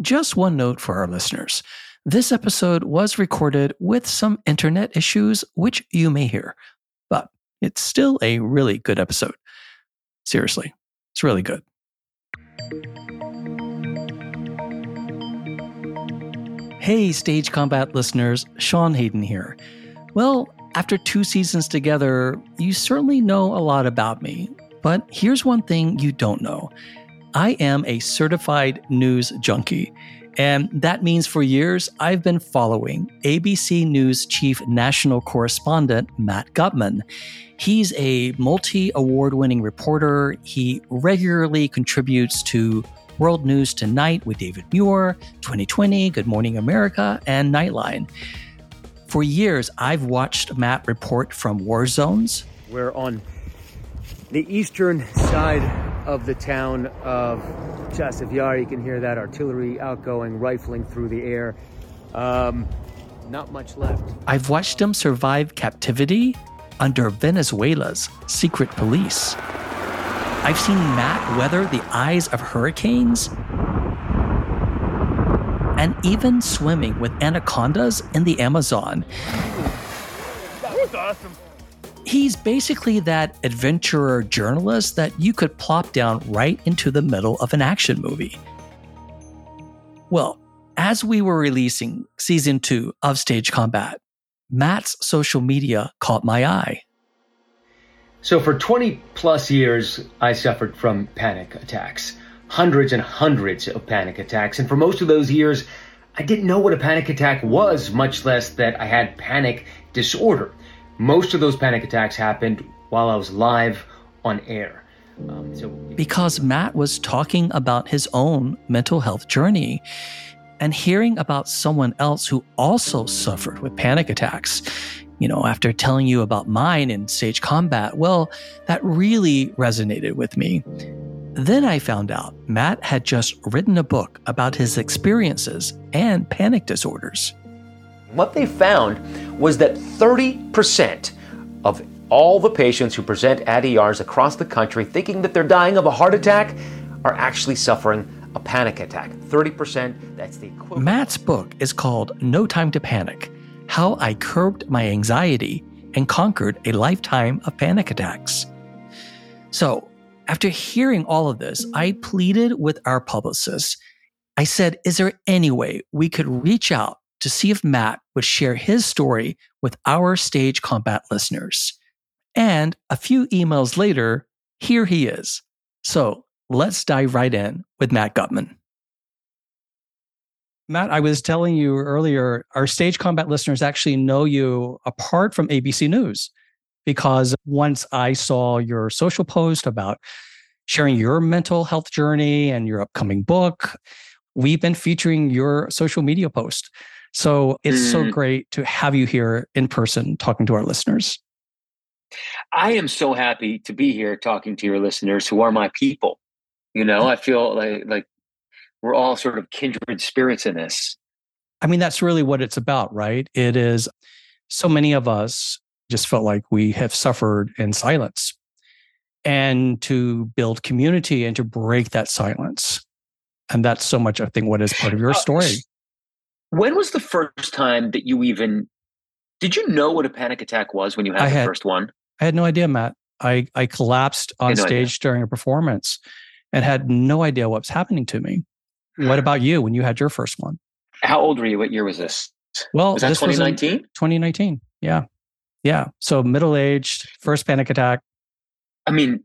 just one note for our listeners. This episode was recorded with some internet issues, which you may hear, but it's still a really good episode. Seriously, it's really good. Hey, Stage Combat listeners, Sean Hayden here. Well, after two seasons together, you certainly know a lot about me, but here's one thing you don't know I am a certified news junkie. And that means for years, I've been following ABC News chief national correspondent Matt Gutman. He's a multi award winning reporter. He regularly contributes to World News Tonight with David Muir, 2020, Good Morning America, and Nightline. For years, I've watched Matt report from war zones. We're on the eastern side of the town of Chasiv Yar. You can hear that artillery outgoing, rifling through the air. Um, not much left. I've watched him survive captivity under Venezuela's secret police. I've seen Matt weather the eyes of hurricanes and even swimming with anacondas in the Amazon. That was awesome. He's basically that adventurer journalist that you could plop down right into the middle of an action movie. Well, as we were releasing season two of Stage Combat, Matt's social media caught my eye. So, for 20 plus years, I suffered from panic attacks hundreds and hundreds of panic attacks. And for most of those years, I didn't know what a panic attack was, much less that I had panic disorder. Most of those panic attacks happened while I was live on air. Um, so because Matt was talking about his own mental health journey and hearing about someone else who also suffered with panic attacks, you know, after telling you about mine in stage combat, well, that really resonated with me. Then I found out Matt had just written a book about his experiences and panic disorders. What they found was that 30% of all the patients who present at ERs across the country thinking that they're dying of a heart attack are actually suffering a panic attack. 30%, that's the equivalent. Matt's book is called No Time to Panic How I Curbed My Anxiety and Conquered a Lifetime of Panic Attacks. So, after hearing all of this, I pleaded with our publicist. I said, Is there any way we could reach out to see if Matt would share his story with our stage combat listeners? And a few emails later, here he is. So let's dive right in with Matt Gutman. Matt, I was telling you earlier, our stage combat listeners actually know you apart from ABC News because once I saw your social post about sharing your mental health journey and your upcoming book, we've been featuring your social media post. So it's mm. so great to have you here in person talking to our listeners. I am so happy to be here talking to your listeners who are my people. You know, I feel like like we're all sort of kindred spirits in this. I mean, that's really what it's about, right? It is so many of us just felt like we have suffered in silence and to build community and to break that silence. And that's so much, I think, what is part of your uh, story. When was the first time that you even did you know what a panic attack was when you had I the first one? I had no idea, Matt. I, I collapsed on no stage idea. during a performance and had no idea what was happening to me. What about you when you had your first one? How old were you? What year was this? Well, was that 2019? 2019. Yeah. Yeah. So middle aged, first panic attack. I mean,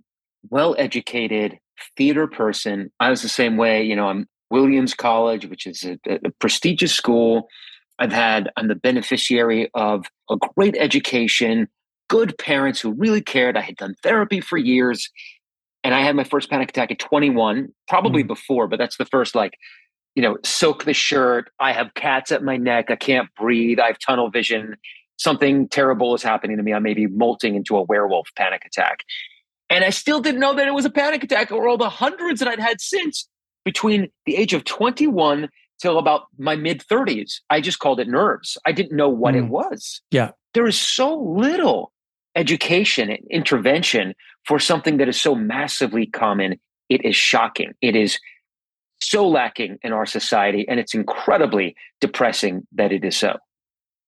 well educated theater person. I was the same way. You know, I'm Williams College, which is a, a prestigious school. I've had, I'm the beneficiary of a great education, good parents who really cared. I had done therapy for years. And I had my first panic attack at 21, probably mm. before, but that's the first like, you know, soak the shirt. I have cats at my neck. I can't breathe. I have tunnel vision something terrible is happening to me. I may be molting into a werewolf panic attack. And I still didn't know that it was a panic attack or all the hundreds that I'd had since between the age of 21 till about my mid 30s. I just called it nerves. I didn't know what mm. it was. Yeah. There is so little education and intervention for something that is so massively common. It is shocking. It is so lacking in our society. And it's incredibly depressing that it is so.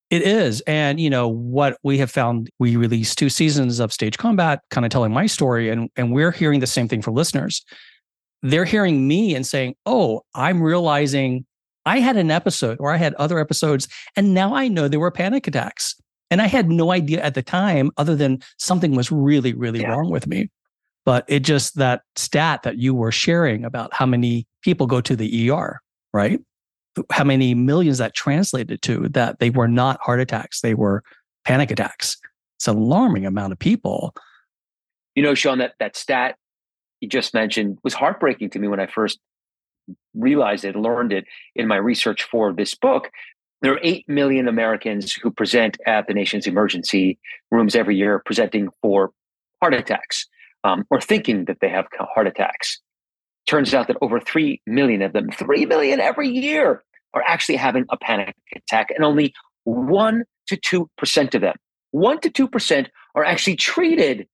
It is. And, you know, what we have found, we released two seasons of Stage Combat, kind of telling my story, and, and we're hearing the same thing from listeners. They're hearing me and saying, oh, I'm realizing I had an episode or I had other episodes, and now I know there were panic attacks. And I had no idea at the time, other than something was really, really yeah. wrong with me. But it just that stat that you were sharing about how many people go to the ER, right? How many millions that translated to that they were not heart attacks, they were panic attacks. It's an alarming amount of people. You know, Sean, that, that stat you just mentioned was heartbreaking to me when I first realized it, learned it in my research for this book. There are 8 million Americans who present at the nation's emergency rooms every year presenting for heart attacks um, or thinking that they have heart attacks. Turns out that over 3 million of them, 3 million every year, are actually having a panic attack, and only 1 to 2% of them, 1 to 2% are actually treated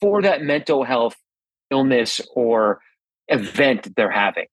for that mental health illness or event they're having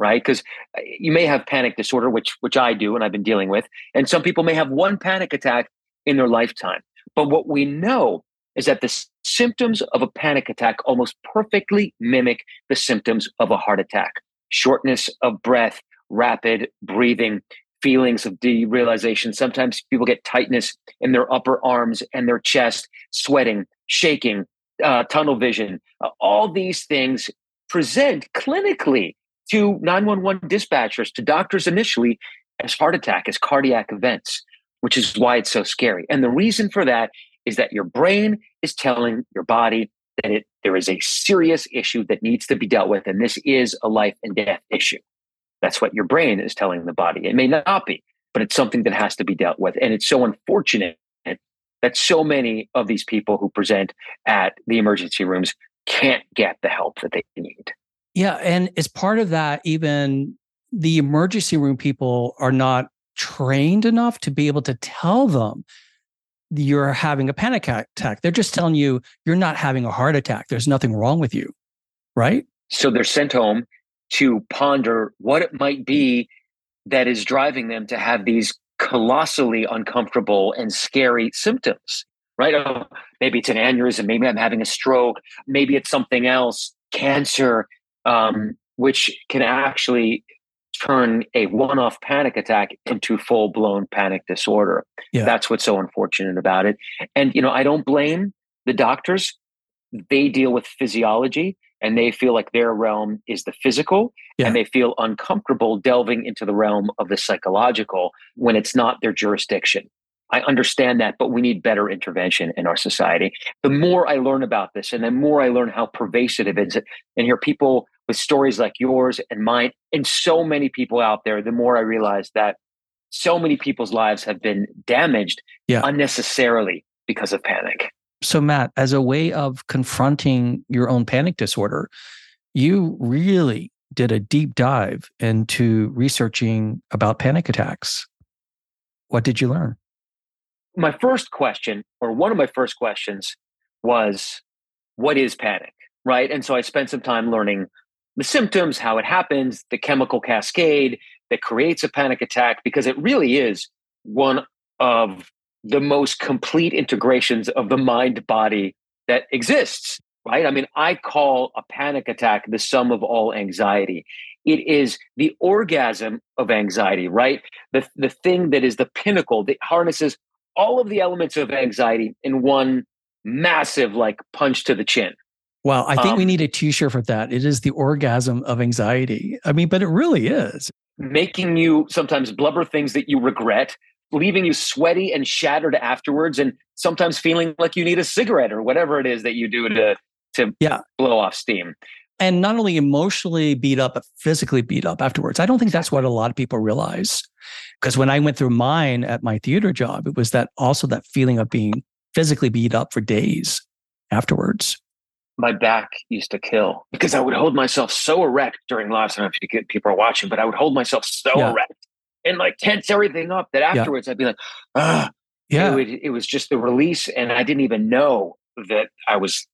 right? Because uh, you may have panic disorder which which i do and i've been dealing with and some people may have one panic attack in their lifetime. But what we know is that the symptoms of a panic attack almost perfectly mimic the symptoms of a heart attack. Shortness of breath, rapid breathing, feelings of derealization. Sometimes people get tightness in their upper arms and their chest, sweating, shaking, uh, tunnel vision. Uh, all these things present clinically to 911 dispatchers, to doctors initially as heart attack, as cardiac events, which is why it's so scary. And the reason for that is that your brain is telling your body that it, there is a serious issue that needs to be dealt with, and this is a life and death issue. That's what your brain is telling the body. It may not be, but it's something that has to be dealt with. And it's so unfortunate that so many of these people who present at the emergency rooms can't get the help that they need. Yeah. And as part of that, even the emergency room people are not trained enough to be able to tell them you're having a panic attack. They're just telling you you're not having a heart attack. There's nothing wrong with you. Right. So they're sent home to ponder what it might be that is driving them to have these colossally uncomfortable and scary symptoms, right? Oh, maybe it's an aneurysm. Maybe I'm having a stroke. Maybe it's something else, cancer, um, which can actually turn a one-off panic attack into full-blown panic disorder. Yeah. That's what's so unfortunate about it. And you know, I don't blame the doctors. They deal with physiology and they feel like their realm is the physical yeah. and they feel uncomfortable delving into the realm of the psychological when it's not their jurisdiction. I understand that, but we need better intervention in our society. The more I learn about this and the more I learn how pervasive it is, and hear people with stories like yours and mine, and so many people out there, the more I realize that so many people's lives have been damaged yeah. unnecessarily because of panic. So, Matt, as a way of confronting your own panic disorder, you really did a deep dive into researching about panic attacks. What did you learn? My first question, or one of my first questions, was what is panic? Right. And so I spent some time learning the symptoms, how it happens, the chemical cascade that creates a panic attack, because it really is one of the most complete integrations of the mind body that exists, right? I mean, I call a panic attack the sum of all anxiety. It is the orgasm of anxiety, right? The, the thing that is the pinnacle that harnesses all of the elements of anxiety in one massive, like, punch to the chin. Wow, I think um, we need a t shirt for that. It is the orgasm of anxiety. I mean, but it really is. Making you sometimes blubber things that you regret, leaving you sweaty and shattered afterwards and sometimes feeling like you need a cigarette or whatever it is that you do to to yeah. blow off steam. And not only emotionally beat up but physically beat up afterwards. I don't think that's what a lot of people realize. Because when i went through mine at my theater job it was that also that feeling of being physically beat up for days afterwards. My back used to kill because i would hold myself so erect during live i don't know if people are watching but i would hold myself so yeah. erect and like tense everything up that afterwards yeah. I'd be like, ah, yeah. It, it, was just the release, and I didn't even know that I was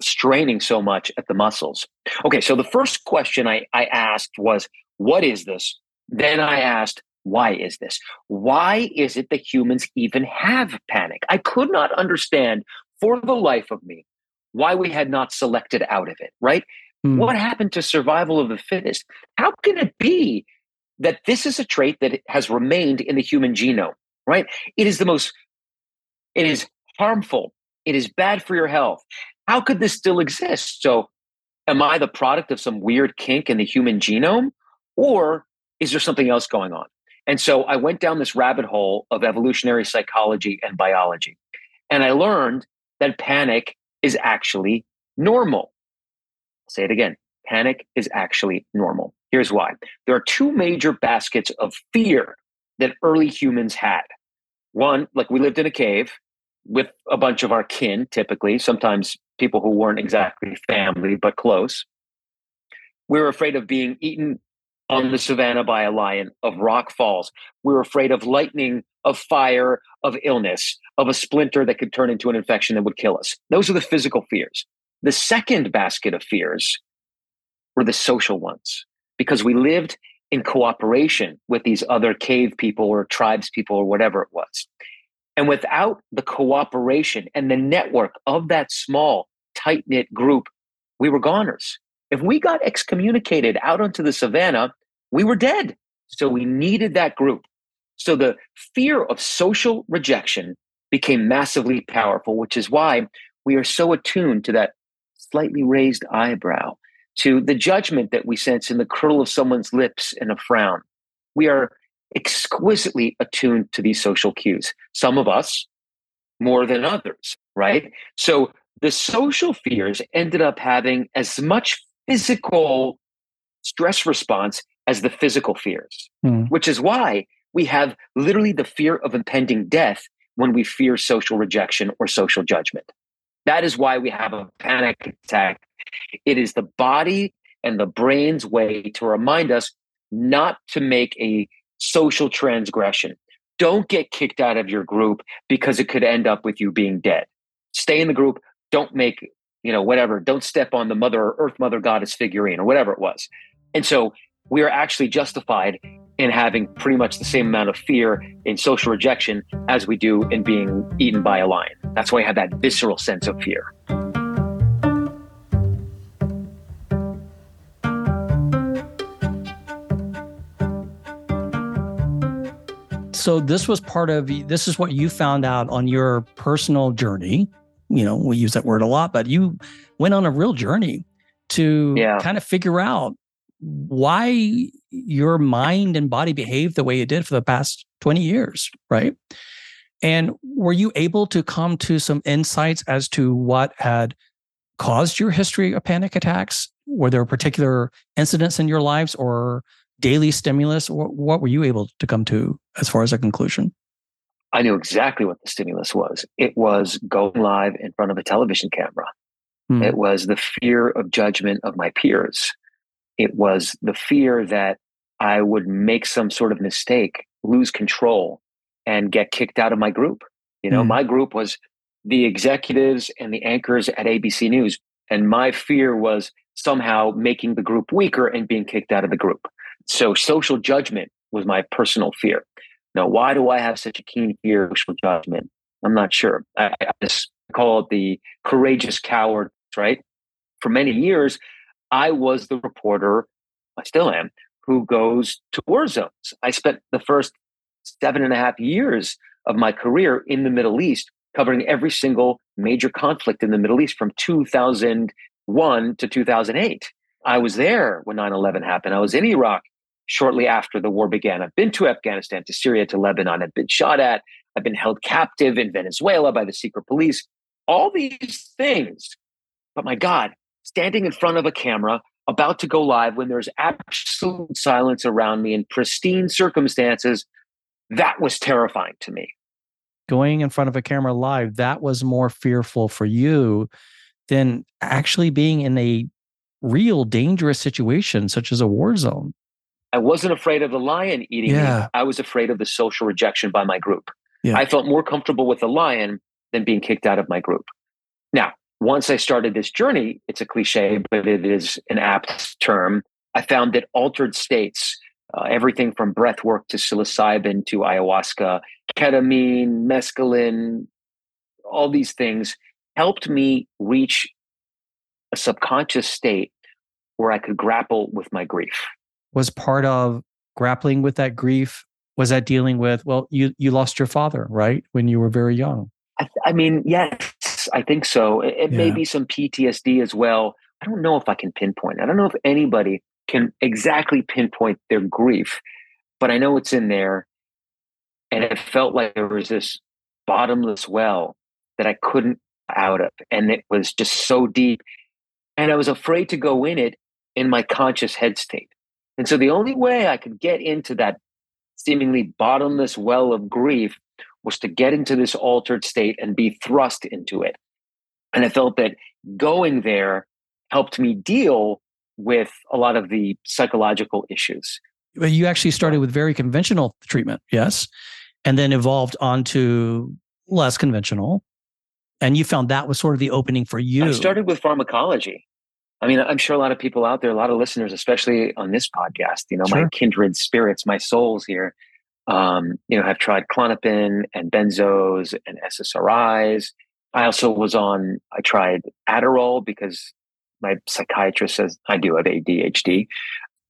straining so much at the muscles. Okay, so the first question I, I asked was, What is this? Then I asked, Why is this? Why is it that humans even have panic? I could not understand for the life of me why we had not selected out of it, right? Mm. What happened to survival of the fittest? How can it be that this is a trait that has remained in the human genome, right? It is the most, it is harmful. It is bad for your health. How could this still exist? So, am I the product of some weird kink in the human genome? Or is there something else going on? And so I went down this rabbit hole of evolutionary psychology and biology. And I learned that panic is actually normal. I'll say it again panic is actually normal. Here's why there are two major baskets of fear that early humans had. One, like we lived in a cave with a bunch of our kin, typically, sometimes people who weren't exactly family, but close. We were afraid of being eaten on the savannah by a lion, of rock falls. We were afraid of lightning, of fire, of illness, of a splinter that could turn into an infection that would kill us. Those are the physical fears. The second basket of fears were the social ones because we lived in cooperation with these other cave people or tribes people or whatever it was. And without the cooperation and the network of that small, tight knit group, we were goners. If we got excommunicated out onto the savannah, we were dead. So we needed that group. So the fear of social rejection became massively powerful, which is why we are so attuned to that slightly raised eyebrow, to the judgment that we sense in the curl of someone's lips and a frown. We are exquisitely attuned to these social cues. Some of us more than others, right? So the social fears ended up having as much physical stress response as the physical fears, mm. which is why we have literally the fear of impending death when we fear social rejection or social judgment. That is why we have a panic attack. It is the body and the brain's way to remind us not to make a social transgression. Don't get kicked out of your group because it could end up with you being dead. Stay in the group. Don't make, you know, whatever. Don't step on the mother or earth mother goddess figurine or whatever it was. And so we are actually justified in having pretty much the same amount of fear in social rejection as we do in being eaten by a lion. That's why I have that visceral sense of fear. So this was part of this is what you found out on your personal journey. You know we use that word a lot but you went on a real journey to yeah. kind of figure out why your mind and body behaved the way it did for the past 20 years right? And were you able to come to some insights as to what had caused your history of panic attacks? Were there particular incidents in your lives or daily stimulus? What, what were you able to come to as far as a conclusion? I knew exactly what the stimulus was. It was going live in front of a television camera. Hmm. It was the fear of judgment of my peers. It was the fear that I would make some sort of mistake, lose control, and get kicked out of my group. You know, hmm. my group was the executives and the anchors at ABC News. And my fear was somehow making the group weaker and being kicked out of the group. So social judgment was my personal fear. Now, why do I have such a keen fear of social judgment? I'm not sure. I, I just call it the courageous coward, right? For many years, I was the reporter, I still am, who goes to war zones. I spent the first seven and a half years of my career in the Middle East covering every single major conflict in the Middle East from 2001 to 2008. I was there when 9 11 happened. I was in Iraq shortly after the war began. I've been to Afghanistan, to Syria, to Lebanon. I've been shot at. I've been held captive in Venezuela by the secret police. All these things. But my God, standing in front of a camera, about to go live when there's absolute silence around me in pristine circumstances, that was terrifying to me. Going in front of a camera live, that was more fearful for you than actually being in a real dangerous situation, such as a war zone. I wasn't afraid of the lion eating yeah. me. I was afraid of the social rejection by my group. Yeah. I felt more comfortable with the lion than being kicked out of my group. Now, once I started this journey, it's a cliche, but it is an apt term. I found that altered states, uh, everything from breath work to psilocybin to ayahuasca, ketamine, mescaline, all these things helped me reach a subconscious state where I could grapple with my grief. Was part of grappling with that grief was that dealing with well you you lost your father right when you were very young I, I mean yes I think so it, it yeah. may be some PTSD as well I don't know if I can pinpoint I don't know if anybody can exactly pinpoint their grief but I know it's in there and it felt like there was this bottomless well that I couldn't out of and it was just so deep and I was afraid to go in it in my conscious head state. And so the only way I could get into that seemingly bottomless well of grief was to get into this altered state and be thrust into it. And I felt that going there helped me deal with a lot of the psychological issues. But you actually started with very conventional treatment, yes, and then evolved onto less conventional. And you found that was sort of the opening for you. I started with pharmacology. I mean, I'm sure a lot of people out there, a lot of listeners, especially on this podcast, you know, sure. my kindred spirits, my souls here, um, you know, have tried Klonopin and benzos and SSRIs. I also was on, I tried Adderall because my psychiatrist says I do have ADHD,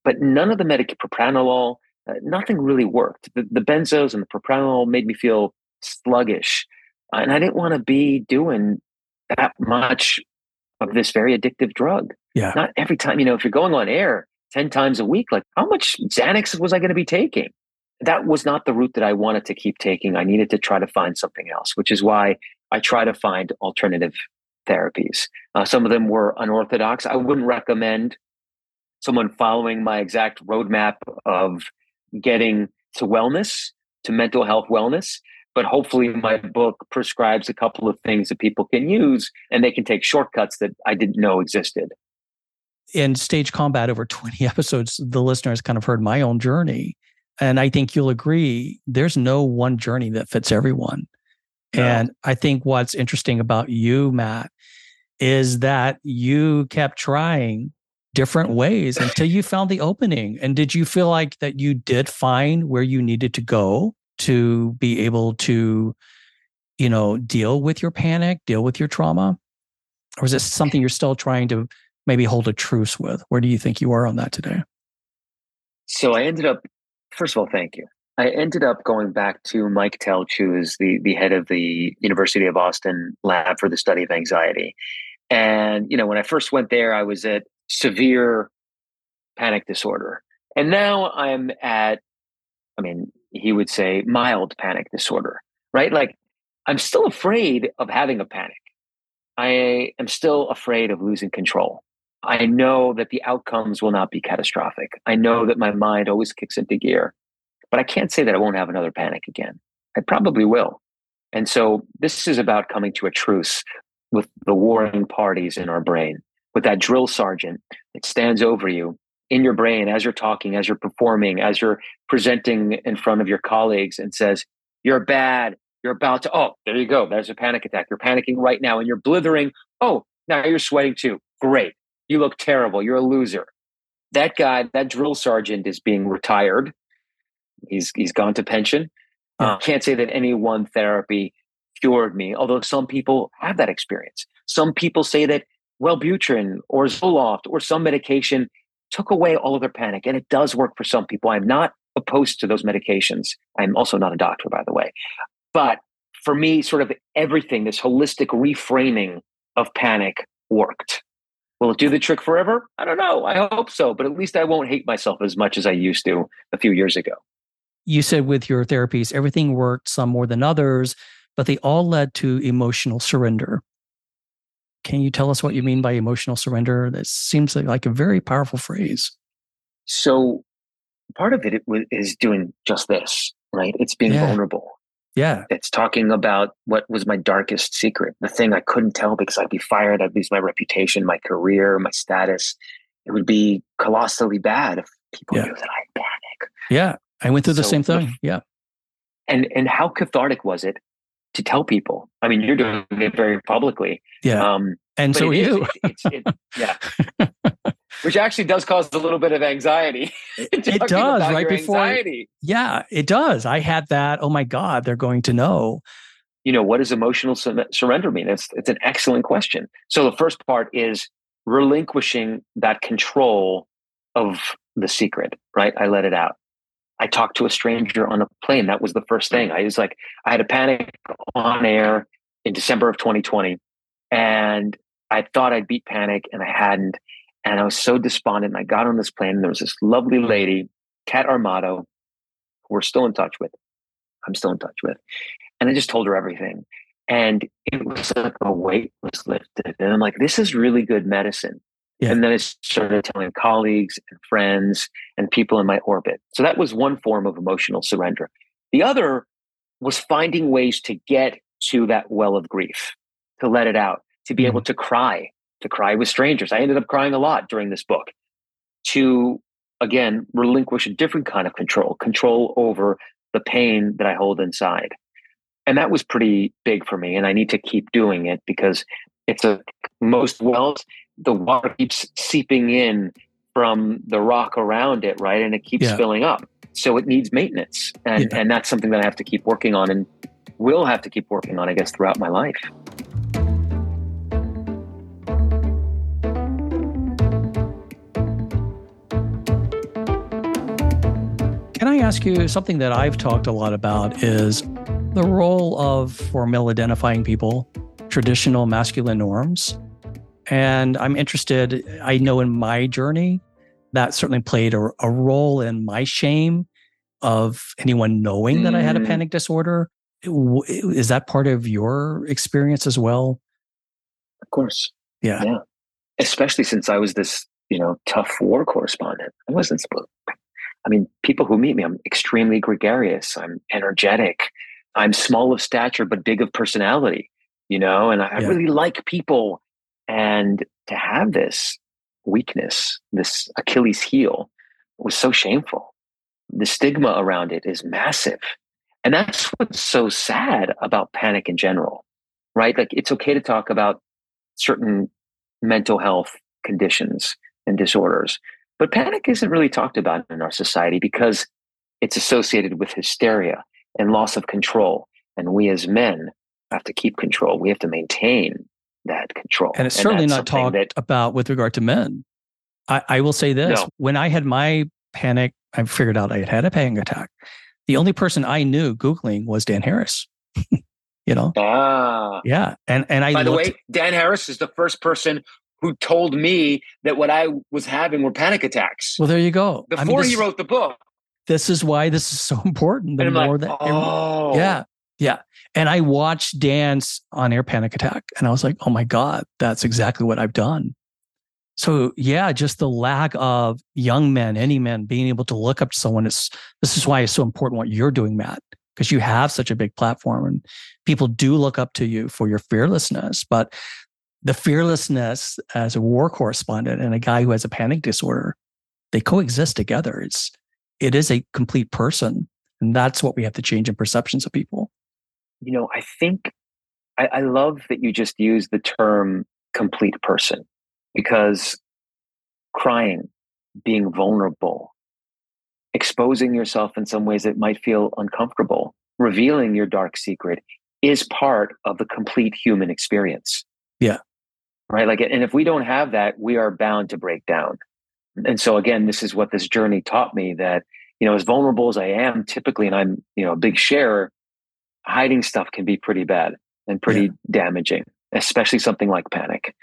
but none of the medic propranolol, uh, nothing really worked. The, the, benzos and the propranolol made me feel sluggish. And I didn't want to be doing that much of this very addictive drug. Yeah. Not every time, you know, if you're going on air 10 times a week, like how much Xanax was I going to be taking? That was not the route that I wanted to keep taking. I needed to try to find something else, which is why I try to find alternative therapies. Uh, some of them were unorthodox. I wouldn't recommend someone following my exact roadmap of getting to wellness, to mental health wellness but hopefully my book prescribes a couple of things that people can use and they can take shortcuts that I didn't know existed. In Stage Combat, over 20 episodes, the listener has kind of heard my own journey. And I think you'll agree there's no one journey that fits everyone. No. And I think what's interesting about you, Matt, is that you kept trying different ways until you found the opening. And did you feel like that you did find where you needed to go? to be able to you know deal with your panic deal with your trauma or is it something eh. you're still trying to maybe hold a truce with where do you think you are on that today so i ended up first of all thank you i ended up going back to mike telch who is the, the head of the university of austin lab for the study of anxiety and you know when i first went there i was at severe panic disorder and now i'm at i mean he would say mild panic disorder, right? Like I'm still afraid of having a panic. I am still afraid of losing control. I know that the outcomes will not be catastrophic. I know that my mind always kicks into gear, but I can't say that I won't have another panic again. I probably will. And so this is about coming to a truce with the warring parties in our brain, with that drill sergeant that stands over you in your brain as you're talking, as you're performing, as you're presenting in front of your colleagues and says, You're bad. You're about to, oh, there you go. There's a panic attack. You're panicking right now and you're blithering. Oh, now you're sweating too. Great. You look terrible. You're a loser. That guy, that drill sergeant is being retired. He's he's gone to pension. Uh, can't say that any one therapy cured me, although some people have that experience. Some people say that Wellbutrin or Zoloft or some medication took away all of their panic. And it does work for some people. I'm not opposed to those medications. I'm also not a doctor, by the way. But for me, sort of everything, this holistic reframing of panic worked. Will it do the trick forever? I don't know. I hope so. But at least I won't hate myself as much as I used to a few years ago. You said with your therapies, everything worked, some more than others, but they all led to emotional surrender. Can you tell us what you mean by emotional surrender? That seems like a very powerful phrase. So, part of it is doing just this, right? It's being yeah. vulnerable. Yeah. It's talking about what was my darkest secret, the thing I couldn't tell because I'd be fired, I'd lose my reputation, my career, my status. It would be colossally bad if people yeah. knew that I panic. Yeah. I went through the same thing. yeah. And and how cathartic was it to tell people. I mean, you're doing it very publicly. Yeah. Um, And so are it you. it's- it's- yeah. Which actually does cause a little bit of anxiety. It does, right before- anxiety. Yeah, it does. I had that. Oh my God, they're going to know. you know what does emotional sur- surrender mean it's it's an excellent question so the first part is relinquishing that control of the secret right i let it out i talked to a stranger on a plane that was the first thing i was like i had a panic on air in december of 2020 and i thought i'd beat panic and i hadn't and i was so despondent and i got on this plane and there was this lovely lady kat armato who we're still in touch with i'm still in touch with and I just told her everything. And it was like a weight was lifted. And I'm like, this is really good medicine. Yeah. And then I started telling colleagues and friends and people in my orbit. So that was one form of emotional surrender. The other was finding ways to get to that well of grief, to let it out, to be mm-hmm. able to cry, to cry with strangers. I ended up crying a lot during this book, to again relinquish a different kind of control, control over the pain that I hold inside and that was pretty big for me and i need to keep doing it because it's a most wells the water keeps seeping in from the rock around it right and it keeps Yeah. filling up so it needs maintenance and Yeah. and that's something that i have to keep working on and will have to keep working on i guess throughout my life Ask you something that I've talked a lot about is the role of for male identifying people, traditional masculine norms. And I'm interested, I know in my journey, that certainly played a, a role in my shame of anyone knowing that I had a Mm. panic disorder. Is that part of your experience as well? of course Yeah. yeah especially since i was this you know tough war correspondent i wasn't supposed i mean people who meet me i'm extremely gregarious i'm energetic i'm small of stature but big of personality you know and i, I really like people. And to have this weakness this achilles heel was so shameful. The stigma around it is massive. And that's what's so sad about panic in general right? Like it's okay to talk about certain mental health conditions and disorders. But panic isn't really talked about in our society because it's associated with hysteria and loss of control. And we as men have to keep control. We have to maintain that control. And it's certainly that's not talked that about with regard to men. I, I will say this No. when I had my panic, I figured out I had had a panic attack. The only person I knew Googling was Dan Harris. you know? ah. Yeah. And and I By the looked, way, Dan Harris is the first person who told me that what I was having were panic attacks well, there you go. before I mean, this, he wrote the book. this is why this is so important. The And I'm more like, that oh, Yeah. Yeah. And I watched Dan's on air panic attack and I was like, oh my God, that's exactly what I've done. So yeah, just the lack of young men, any men being able to look up to someone is this is why it's so important what you're doing, Matt, because you have such a big platform and people do look up to you for your fearlessness. But the fearlessness as a war correspondent and a guy who has a panic disorder, they coexist together. It's it is a complete person. And that's what we have to change in perceptions of people. you know, I think I, I love that you just used the term complete person because crying, being vulnerable, exposing yourself in some ways that might feel uncomfortable, revealing your dark secret is part of the complete human experience. Yeah. Right. Like, and if we don't have that, we are bound to break down. And so, again, this is what this journey taught me that, you know, as vulnerable as I am typically, and I'm, you know, a big sharer, hiding stuff can be pretty bad and pretty damaging, especially something like panic.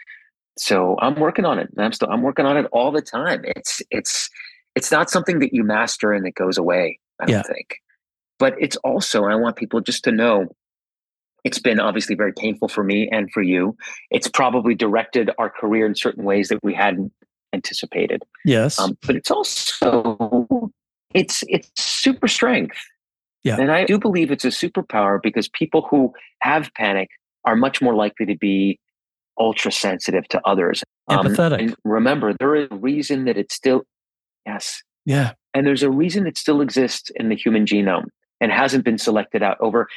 So I'm working on it. I'm still I'm working on it all the time. It's it's it's not something that you master and it goes away, I don't Yeah. think. But it's also, I want people just to know it's been obviously very painful for me and for you. It's probably directed our career in certain ways that we hadn't anticipated. Yes. Um, but it's also it's it's super strength. Yeah. And I do believe it's a superpower because people who have panic are much more likely to be ultra sensitive to others. Um, Empathetic. and remember, there is a reason that it still yes. yeah. And there's a reason it still exists in the human genome and hasn't been selected out over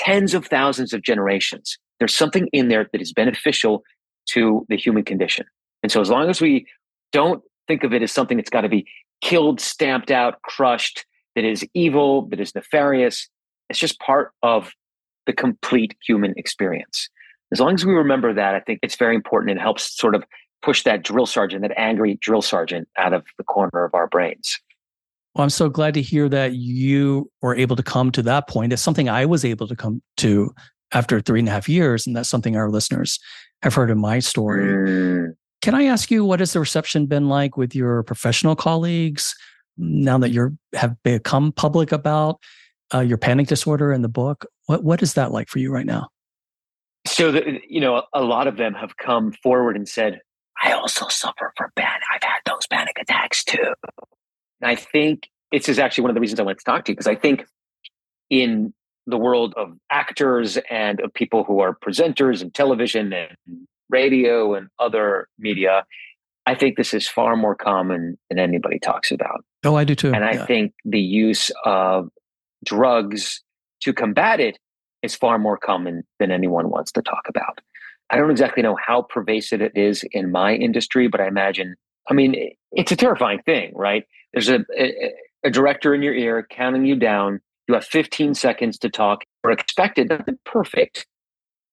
tens of thousands of generations. There's something in there that is beneficial to the human condition. And so as long as we don't think of it as something that's got to be killed, stamped out, crushed, that is evil, that is nefarious, it's just part of the complete human experience. As long as we remember that, I think it's very important and helps sort of push that drill sergeant, that angry drill sergeant out of the corner of our brains. Well, I'm so glad to hear that you were able to come to that point. It's something I was able to come to after three and a half years. And that's something our listeners have heard in my story. Mm. Can I ask you, what has the reception been like with your professional colleagues now that you have become public about uh, your panic disorder in the book? What, what is that like for you right now? So, the, you know, a lot of them have come forward and said, I also suffer from panic. I've had those panic attacks too. And I think this is actually one of the reasons I wanted to talk to you because I think in the world of actors and of people who are presenters and television and radio and other media, I think this is far more common than anybody talks about. Oh, I do too. And I yeah. think the use of drugs to combat it is far more common than anyone wants to talk about. I don't exactly know how pervasive it is in my industry, but I imagine, I mean, it's a terrifying thing, right? There's a, a, a director in your ear counting you down. You have 15 seconds to talk. You're expected, nothing perfect.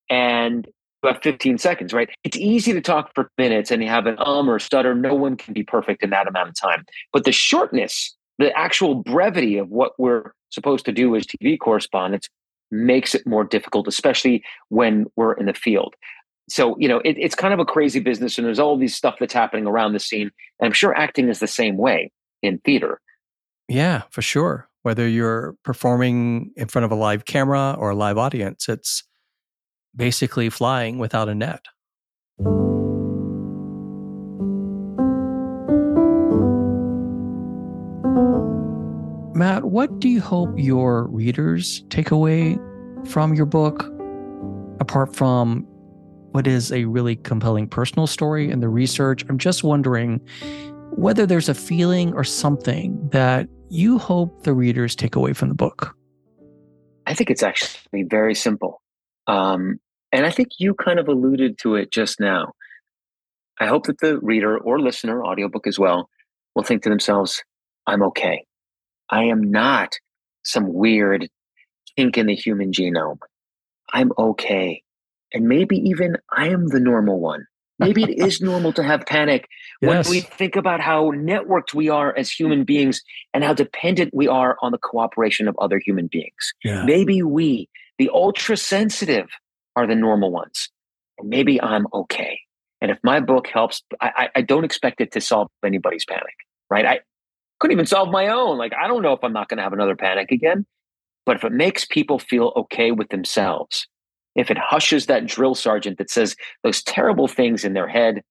And you have 15 seconds, right? It's easy to talk for minutes and you have an um or stutter. No one can be perfect in that amount of time. But the shortness, the actual brevity of what we're supposed to do as TV correspondents makes it more difficult, especially when we're in the field. So, you know, it, it's kind of a crazy business and there's all these stuff that's happening around the scene. And I'm sure acting is the same way in theater. Yeah, for sure. Whether you're performing in front of a live camera or a live audience, it's basically flying without a net. Matt, what do you hope your readers take away from your book, apart from what is a really compelling personal story and the research? I'm just wondering whether there's a feeling or something that you hope the readers take away from the book. I think it's actually very simple. Um, and I think you kind of alluded to it just now. I hope that the reader or listener, audiobook as well, will think to themselves, I'm okay. I am not some weird kink in the human genome. I'm okay. And maybe even I am the normal one. Maybe it is normal to have panic yes. when we think about how networked we are as human beings and how dependent we are on the cooperation of other human beings. Yeah. Maybe we, the ultra sensitive, are the normal ones. And maybe I'm okay. And if my book helps, I, I don't expect it to solve anybody's panic, right? I, couldn't even solve my own. Like, I don't know if I'm not going to have another panic again. But if it makes people feel okay with themselves, if it hushes that drill sergeant that says those terrible things in their head,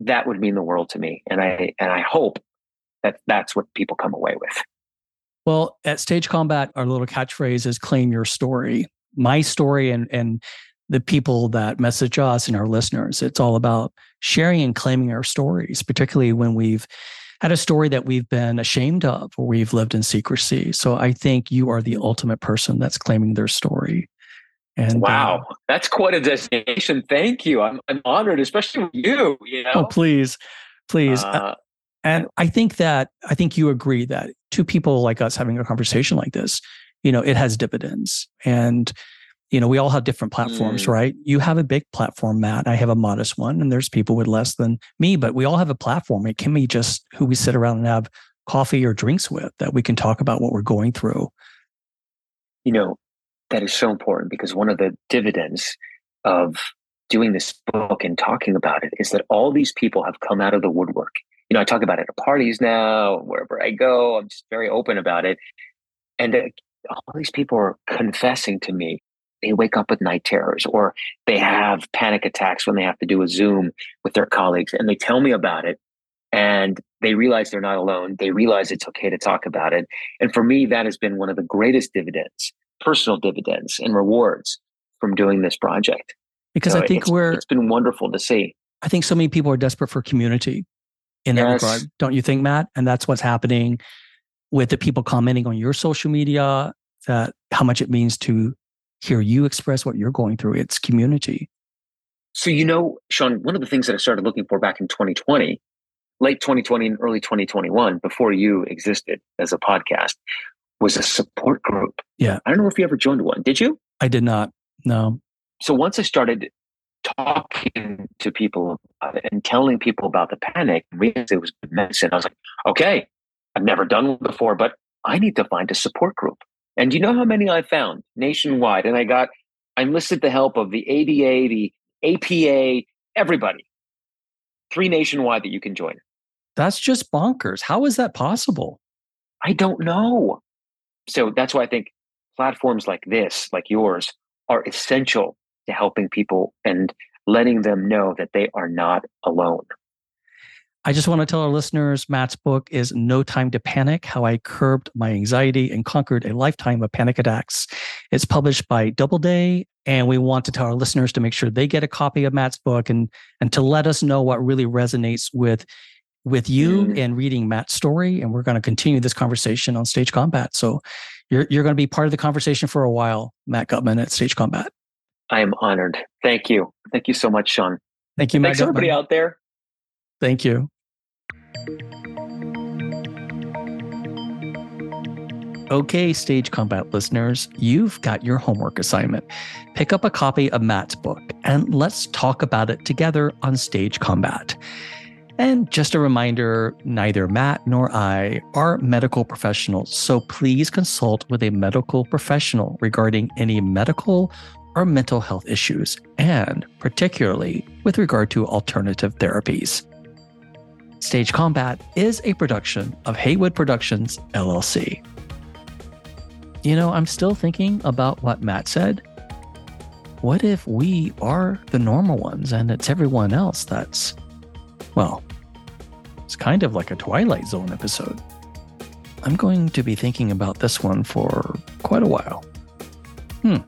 that would mean the world to me. And I and I hope that that's what people come away with. Well, at Stage Combat, our little catchphrase is claim your story. My story and and the people that message us and our listeners. It's all about sharing and claiming our stories, particularly when we've had a story that we've been ashamed of or we've lived in secrecy. So I think you are the ultimate person that's claiming their story. And wow, uh, that's quite a destination. Thank you. I'm, I'm honored, especially with you. You know, oh please, please. Uh, and I think that I think you agree that two people like us having a conversation like this, you know, it has dividends. And you know, we all have different platforms, mm. right? You have a big platform, Matt. I have a modest one, and there's people with less than me, but we all have a platform. It can be just who we sit around and have coffee or drinks with that we can talk about what we're going through. You know, that is so important because one of the dividends of doing this book and talking about it is that all these people have come out of the woodwork. You know, I talk about it at parties now, wherever I go, I'm just very open about it. And uh, all these people are confessing to me they wake up with night terrors or they have panic attacks when they have to do a Zoom with their colleagues and they tell me about it and they realize they're not alone. They realize it's okay to talk about it. And for me, that has been one of the greatest dividends, personal dividends and rewards from doing this project. Because so I think it's, we're, it's been wonderful to see. I think so many people are desperate for community in that regard. Don't you think, Matt? And that's what's happening with the people commenting on your social media, that how much it means to hear you express what you're going through. It's community. So, you know, Sean, one of the things that I started looking for back in 2020, late 2020 and early 2021, before you existed as a podcast, was a support group. Yeah. I don't know if you ever joined one. Did you? I did not. No. So once I started talking to people uh, and telling people about the panic, realized it was medicine. I was like, okay, I've never done one before, but I need to find a support group. And you know how many I found nationwide? And I got, I enlisted the help of the ADA, the APA, everybody. Three nationwide that you can join. That's just bonkers. How is that possible? I don't know. So that's why I think platforms like this, like yours, are essential to helping people and letting them know that they are not alone. I just want to tell our listeners Matt's book is No Time to Panic How I Curbed My Anxiety and Conquered a Lifetime of Panic Attacks. It's published by Doubleday. And we want to tell our listeners to make sure they get a copy of Matt's book and, and to let us know what really resonates with with you mm. and reading Matt's story. And we're going to continue this conversation on Stage Combat. So you're, you're going to be part of the conversation for a while, Matt Gutman at Stage Combat. I am honored. Thank you. Thank you so much, Sean. Thank you, Matt Thanks, Gutman. everybody out there. Thank you. Okay, Stage Combat listeners, you've got your homework assignment. Pick up a copy of Matt's book and let's talk about it together on Stage Combat. And just a reminder neither Matt nor I are medical professionals, so please consult with a medical professional regarding any medical or mental health issues, and particularly with regard to alternative therapies. Stage Combat is a production of Haywood Productions, LLC. You know, I'm still thinking about what Matt said. What if we are the normal ones and it's everyone else that's, well, it's kind of like a Twilight Zone episode. I'm going to be thinking about this one for quite a while. Hmm.